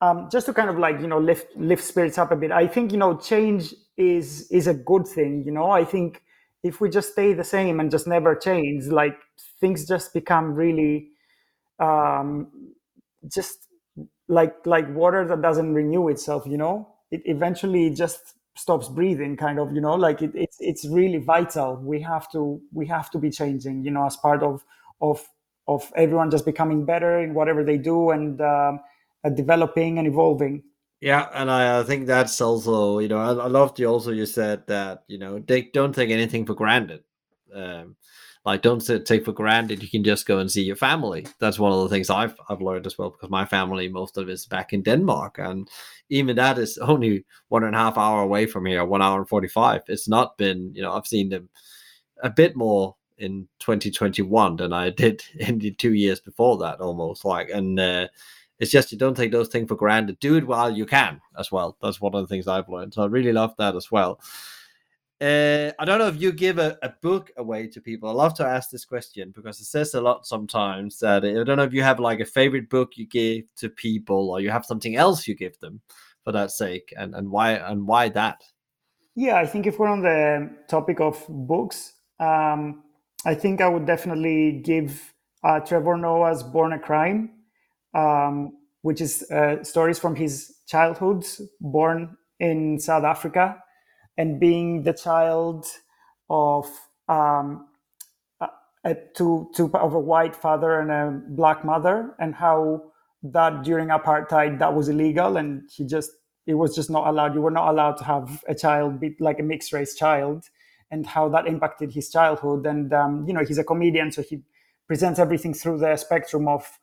um, just to kind of like you know lift lift spirits up a bit, I think you know change is is a good thing. You know, I think if we just stay the same and just never change, like things just become really um, just like like water that doesn't renew itself you know? It eventually just stops breathing kind of you know? Like it, it's it's really vital. We have to we have to be changing you know as part of of of everyone just becoming better in whatever they do and um, uh, developing and evolving. Yeah and I, I think that's also you know i, I loved you also you said that you know they don't take anything for granted. Um, like don't take for granted you can just go and see your family. That's one of the things i've i've learned as well because my family most of it is back in denmark and even that is only one and a half hour away from here one hour and 45 it's not been you know i've seen them a bit more in 2021 than i did (laughs) in the two years before that almost. Like and uh, it's just you don't take those things for granted. Do it while you can as well. That's one of the things i've learned. So i really love that as well uh, I don't know if you give a, a book away to people. I love to ask this question because it says a lot sometimes. That I don't know if you have like a favorite book you give to people, or you have something else you give them for that sake, and and why and why that. Yeah, I think if we're on the topic of books, um, I think I would definitely give uh, Trevor Noah's "Born a Crime," um, which is uh, stories from his childhood, born in South Africa and being the child of um, a, to, to of a white father and a black mother, and how that during apartheid that was illegal, and he just it was just not allowed. You were not allowed to have a child be like a mixed race child, and how that impacted his childhood. And um, you know, he's a comedian, so he presents everything through the spectrum of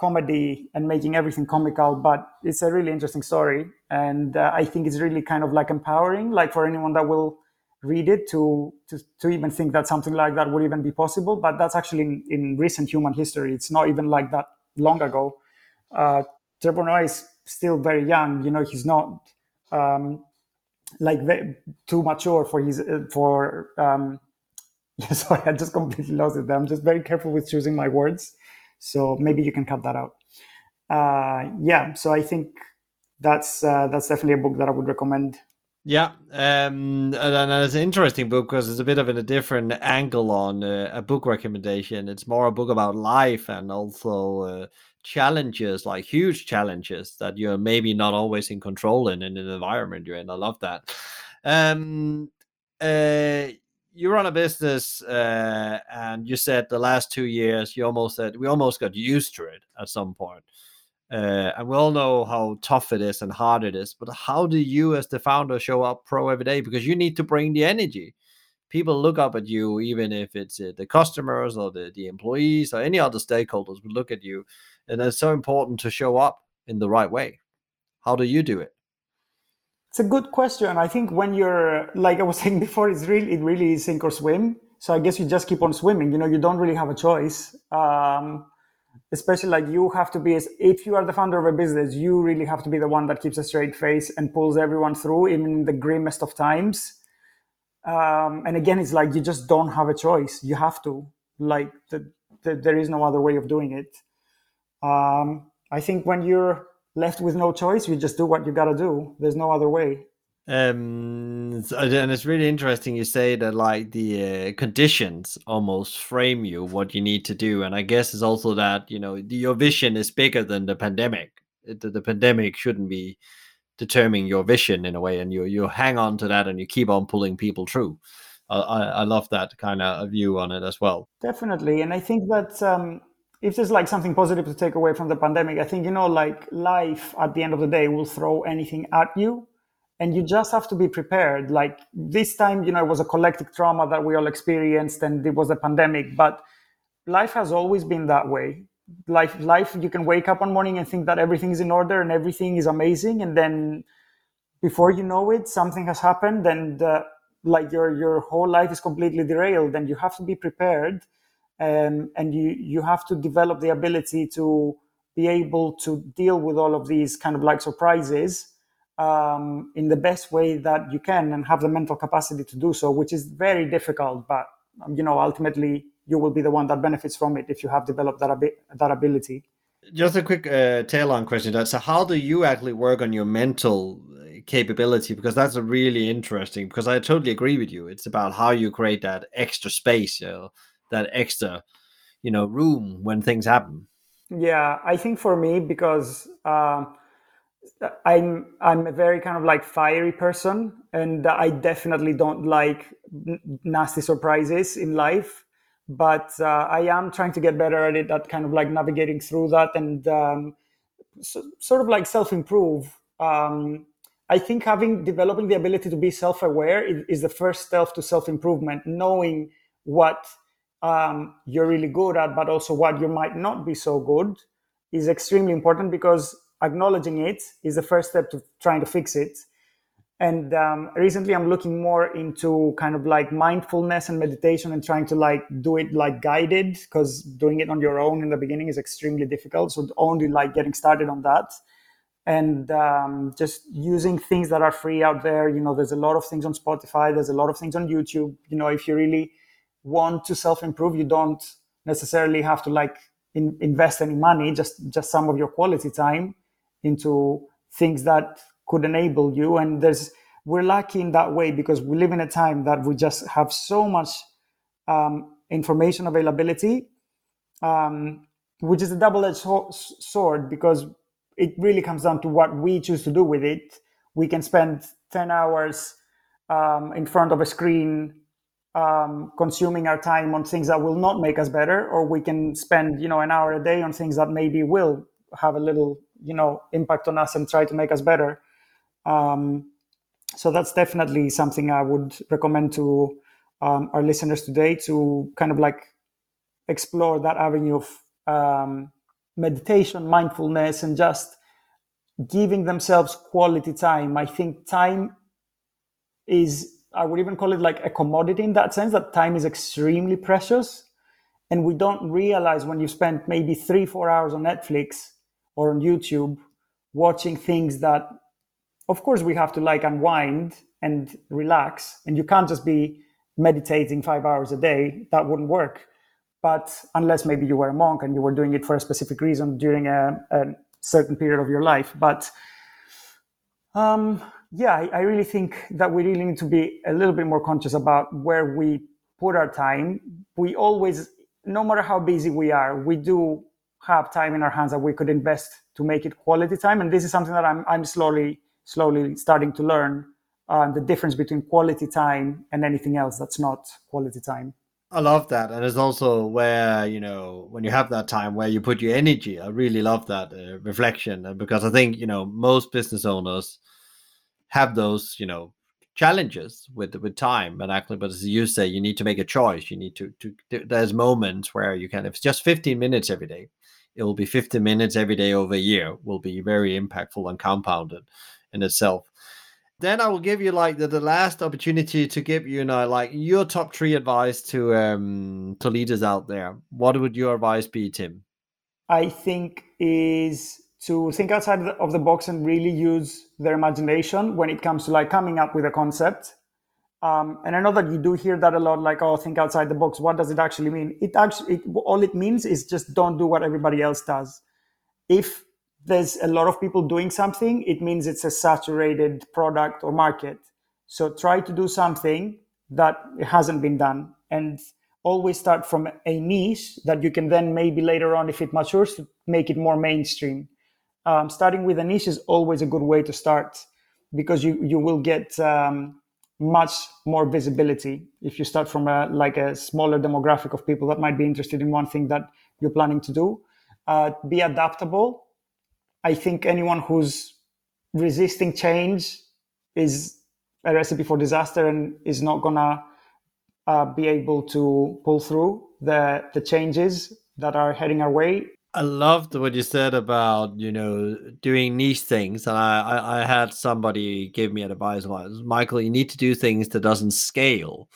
comedy and making everything comical but it's a really interesting story. And uh, i think it's really kind of like empowering like for anyone that will read it to, to to even think that something like that would even be possible. But that's actually in, in recent human history. It's not even like that long ago. Uh, Trevor Noah is still very young. You know he's not um, like very, too mature for his uh, for um, (laughs) sorry i just completely lost it i'm just very careful with choosing my words so maybe you can cut that out. Uh, yeah, so I think that's uh, that's definitely a book that I would recommend. Yeah, um, and, it's an interesting book because it's a bit of a different angle on uh, a book recommendation. It's more a book about life and also uh, challenges, like huge challenges that you're maybe not always in control in in the environment you're in. I love that. Um, uh, you run a business uh, and you said the last two years you almost said we almost got used to it at some point. Uh, and we all know how tough it is and hard it is but how do you as the founder show up pro every day? Because you need to bring the energy. People look up at you even if it's uh, the customers or the, the employees or any other stakeholders will look at you and it's so important to show up in the right way. How do you do it it's a good question. I think when you're like I was (laughs) saying before, it's really it really is sink or swim. So I guess you just keep on swimming. You know, you don't really have a choice. Um, especially like you have to be if you are the founder of a business, you really have to be the one that keeps a straight face and pulls everyone through, even in the grimmest of times. Um, and again, it's like you just don't have a choice. You have to. Like the, the, there is no other way of doing it. Um, I think when you're left with no choice, you just do what you got to do. There's no other way. Um, and it's really interesting you say that like the uh, conditions almost frame you what you need to do, and I guess it's also that you know your vision is bigger than the pandemic. The, the pandemic shouldn't be determining your vision in a way, and you you hang on to that and you keep on pulling people through. I, I love that kind of view on it as well. Definitely, and I think that um, if there's like something positive to take away from the pandemic, I think, you know, like life at the end of the day will throw anything at you. And you just have to be prepared. Like this time, you know, it was a collective trauma that we all experienced and it was a pandemic, but life has always been that way. Life, life, you can wake up one morning and think that everything is in order and everything is amazing. And then before you know it, something has happened and uh, like your, your whole life is completely derailed and you have to be prepared um, and you you have to develop the ability to be able to deal with all of these kind of like surprises um, in the best way that you can and have the mental capacity to do so which is very difficult but um, you know ultimately you will be the one that benefits from it if you have developed that, that ability. Just a quick uh, tail on question that so how do you actually work on your mental uh, capability? Because that's a really interesting because i totally agree with you. It's about how you create that extra space you know, that extra you know room when things happen. Yeah i think for me because uh, i'm i'm a very kind of like fiery person and i definitely don't like n- nasty surprises in life but uh, i am trying to get better at it at kind of like navigating through that and um, so, sort of like self-improve. Um, i think having developing the ability to be self-aware is, is the first step to self-improvement knowing what um, you're really good at, but also what you might not be so good is extremely important because acknowledging it is the first step to trying to fix it. And um, recently, I'm looking more into kind of like mindfulness and meditation and trying to like do it like guided because doing it on your own in the beginning is extremely difficult. So only like getting started on that and um, just using things that are free out there. You know, there's a lot of things on Spotify. There's a lot of things on YouTube. You know, if you really want to self improve, you don't necessarily have to like in, invest any money, just just some of your quality time into things that could enable you. And there's we're lucky in that way because we live in a time that we just have so much um, information availability, um, which is a double-edged sword because it really comes down to what we choose to do with it. we can spend 10 hours um, in front of a screen um, consuming our time on things that will not make us better, or we can spend, you know, an hour a day on things that maybe will have a little, you know, impact on us and try to make us better. Um, so that's definitely something I would recommend to um, our listeners today to kind of like explore that avenue of um, meditation, mindfulness, and just giving themselves quality time. I think time is I would even call it like a commodity in that sense that time is extremely precious. And we don't realize when you spend maybe three, four hours on Netflix or on YouTube watching things that, of course, we have to like unwind and relax. And you can't just be meditating five hours a day. That wouldn't work. But unless maybe you were a monk and you were doing it for a specific reason during a, a certain period of your life. But um, yeah, I, I really think that we really need to be a little bit more conscious about where we put our time. We always, no matter how busy we are, we do have time in our hands that we could invest to make it quality time. And this is something that I'm, I'm slowly, slowly starting to learn uh, the difference between quality time and anything else that's not quality time. I love that, and it's also where you know when you have that time where you put your energy. I really love that uh, reflection, because I think you know most business owners have those you know challenges with with time. And actually but as you say you need to make a choice. You need to to there's moments where you can if it's just 15 minutes every day it will be 15 minutes every day over a year will be very impactful and compounded in itself. Then i will give you like the, the last opportunity to give you know like your top three advice to um to leaders out there. What would your advice be tim? I think is to think outside of the box and really use their imagination when it comes to like coming up with a concept. Um, and I know that you do hear that a lot, like, oh, think outside the box. What does it actually mean? It actually, it, all it means is just don't do what everybody else does. If there's a lot of people doing something, it means it's a saturated product or market. So try to do something that hasn't been done and always start from a niche that you can then maybe later on, if it matures, make it more mainstream um, starting with a niche is always a good way to start because you you will get um, much more visibility if you start from a like a smaller demographic of people that might be interested in one thing that you're planning to do. Uh, be adaptable. I think anyone who's resisting change is a recipe for disaster and is not gonna uh, be able to pull through the the changes that are heading our way I loved what you said about you know doing niche things, and I I, I had somebody give me advice was Michael, you need to do things that doesn't scale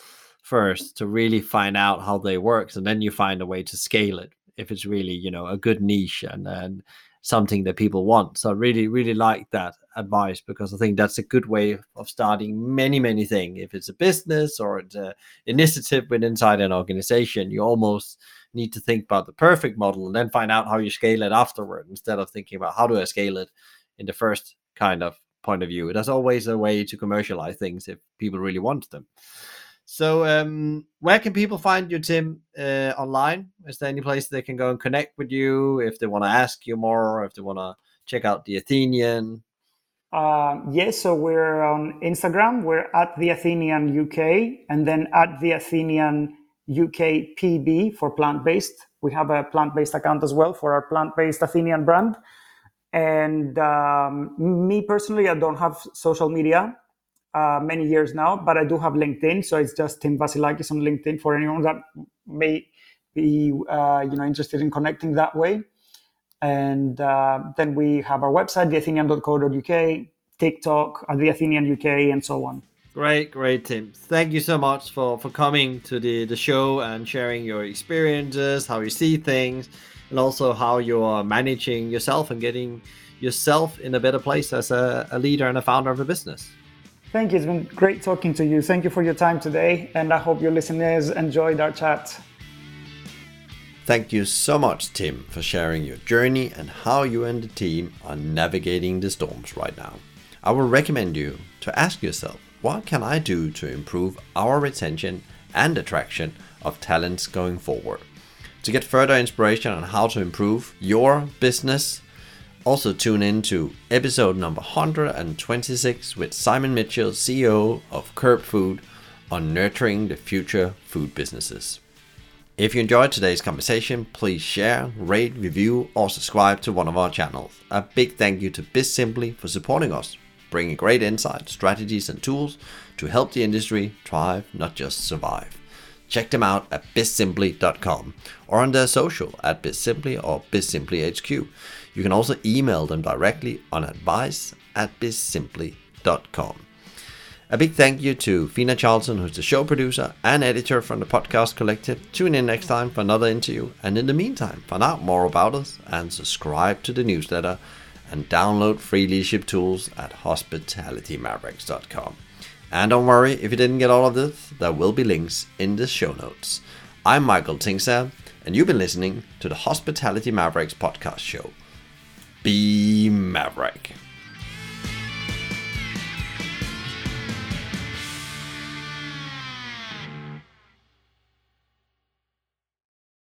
first to really find out how they work, and then you find a way to scale it if it's really you know a good niche and and something that people want. So I really really like that advice because I think that's a good way of starting many many things. If it's a business or it's an initiative within inside an organization, you almost need to think about the perfect model and then find out how you scale it afterward instead of thinking about how do I scale it in the first kind of point of view. There's always a way to commercialize things if people really want them. So, um, where can people find you, Tim, uh, online? Is there any place they can go and connect with you if they want to ask you more, or if they want to check out the Athenian? Uh, yes, so we're on Instagram. We're at the Athenian UK, and then at the Athenian UK PB for plant based. We have a plant based account as well for our plant based Athenian brand. And um, me personally, I don't have social media uh, many years now, but I do have LinkedIn. So it's just Tim Vasilakis on LinkedIn for anyone that may be uh, you know interested in connecting that way. And uh, then we have our website, theathenian.co.uk, TikTok, at the Athenian UK, and so on. Great, great, Tim. Thank you so much for, for coming to the, the show and sharing your experiences, how you see things, and also how you are managing yourself and getting yourself in a better place as a, a leader and a founder of a business. Thank you. It's been great talking to you. Thank you for your time today, and I hope your listeners enjoyed our chat. Thank you so much, Tim, for sharing your journey and how you and the team are navigating the storms right now. I will recommend you to ask yourself what can I do to improve our retention and attraction of talents going forward? To get further inspiration on how to improve your business Also, tune in to episode number 126 with Simon Mitchell, CEO of KERB Food, on nurturing the future food businesses. If you enjoyed today's conversation, please share, rate, review, or subscribe to one of our channels. A big thank you to BizSimply for supporting us, bringing great insights, strategies, and tools to help the industry thrive, not just survive. Check them out at bizsimply.com or on their social at bizsimply or bizsimplyhq. You can also email them directly on advice at bizsimply.com. A big thank you to Fina Charlton, who's the show producer and editor from the podcast collective. Tune in next time for another interview. And in the meantime, find out more about us and subscribe to the newsletter and download free leadership tools at hospitalitymavericks.com. And don't worry if you didn't get all of this, there will be links in the show notes. I'm Michael Tingsager, and you've been listening to the Hospitality Mavericks podcast show. Be Maverick.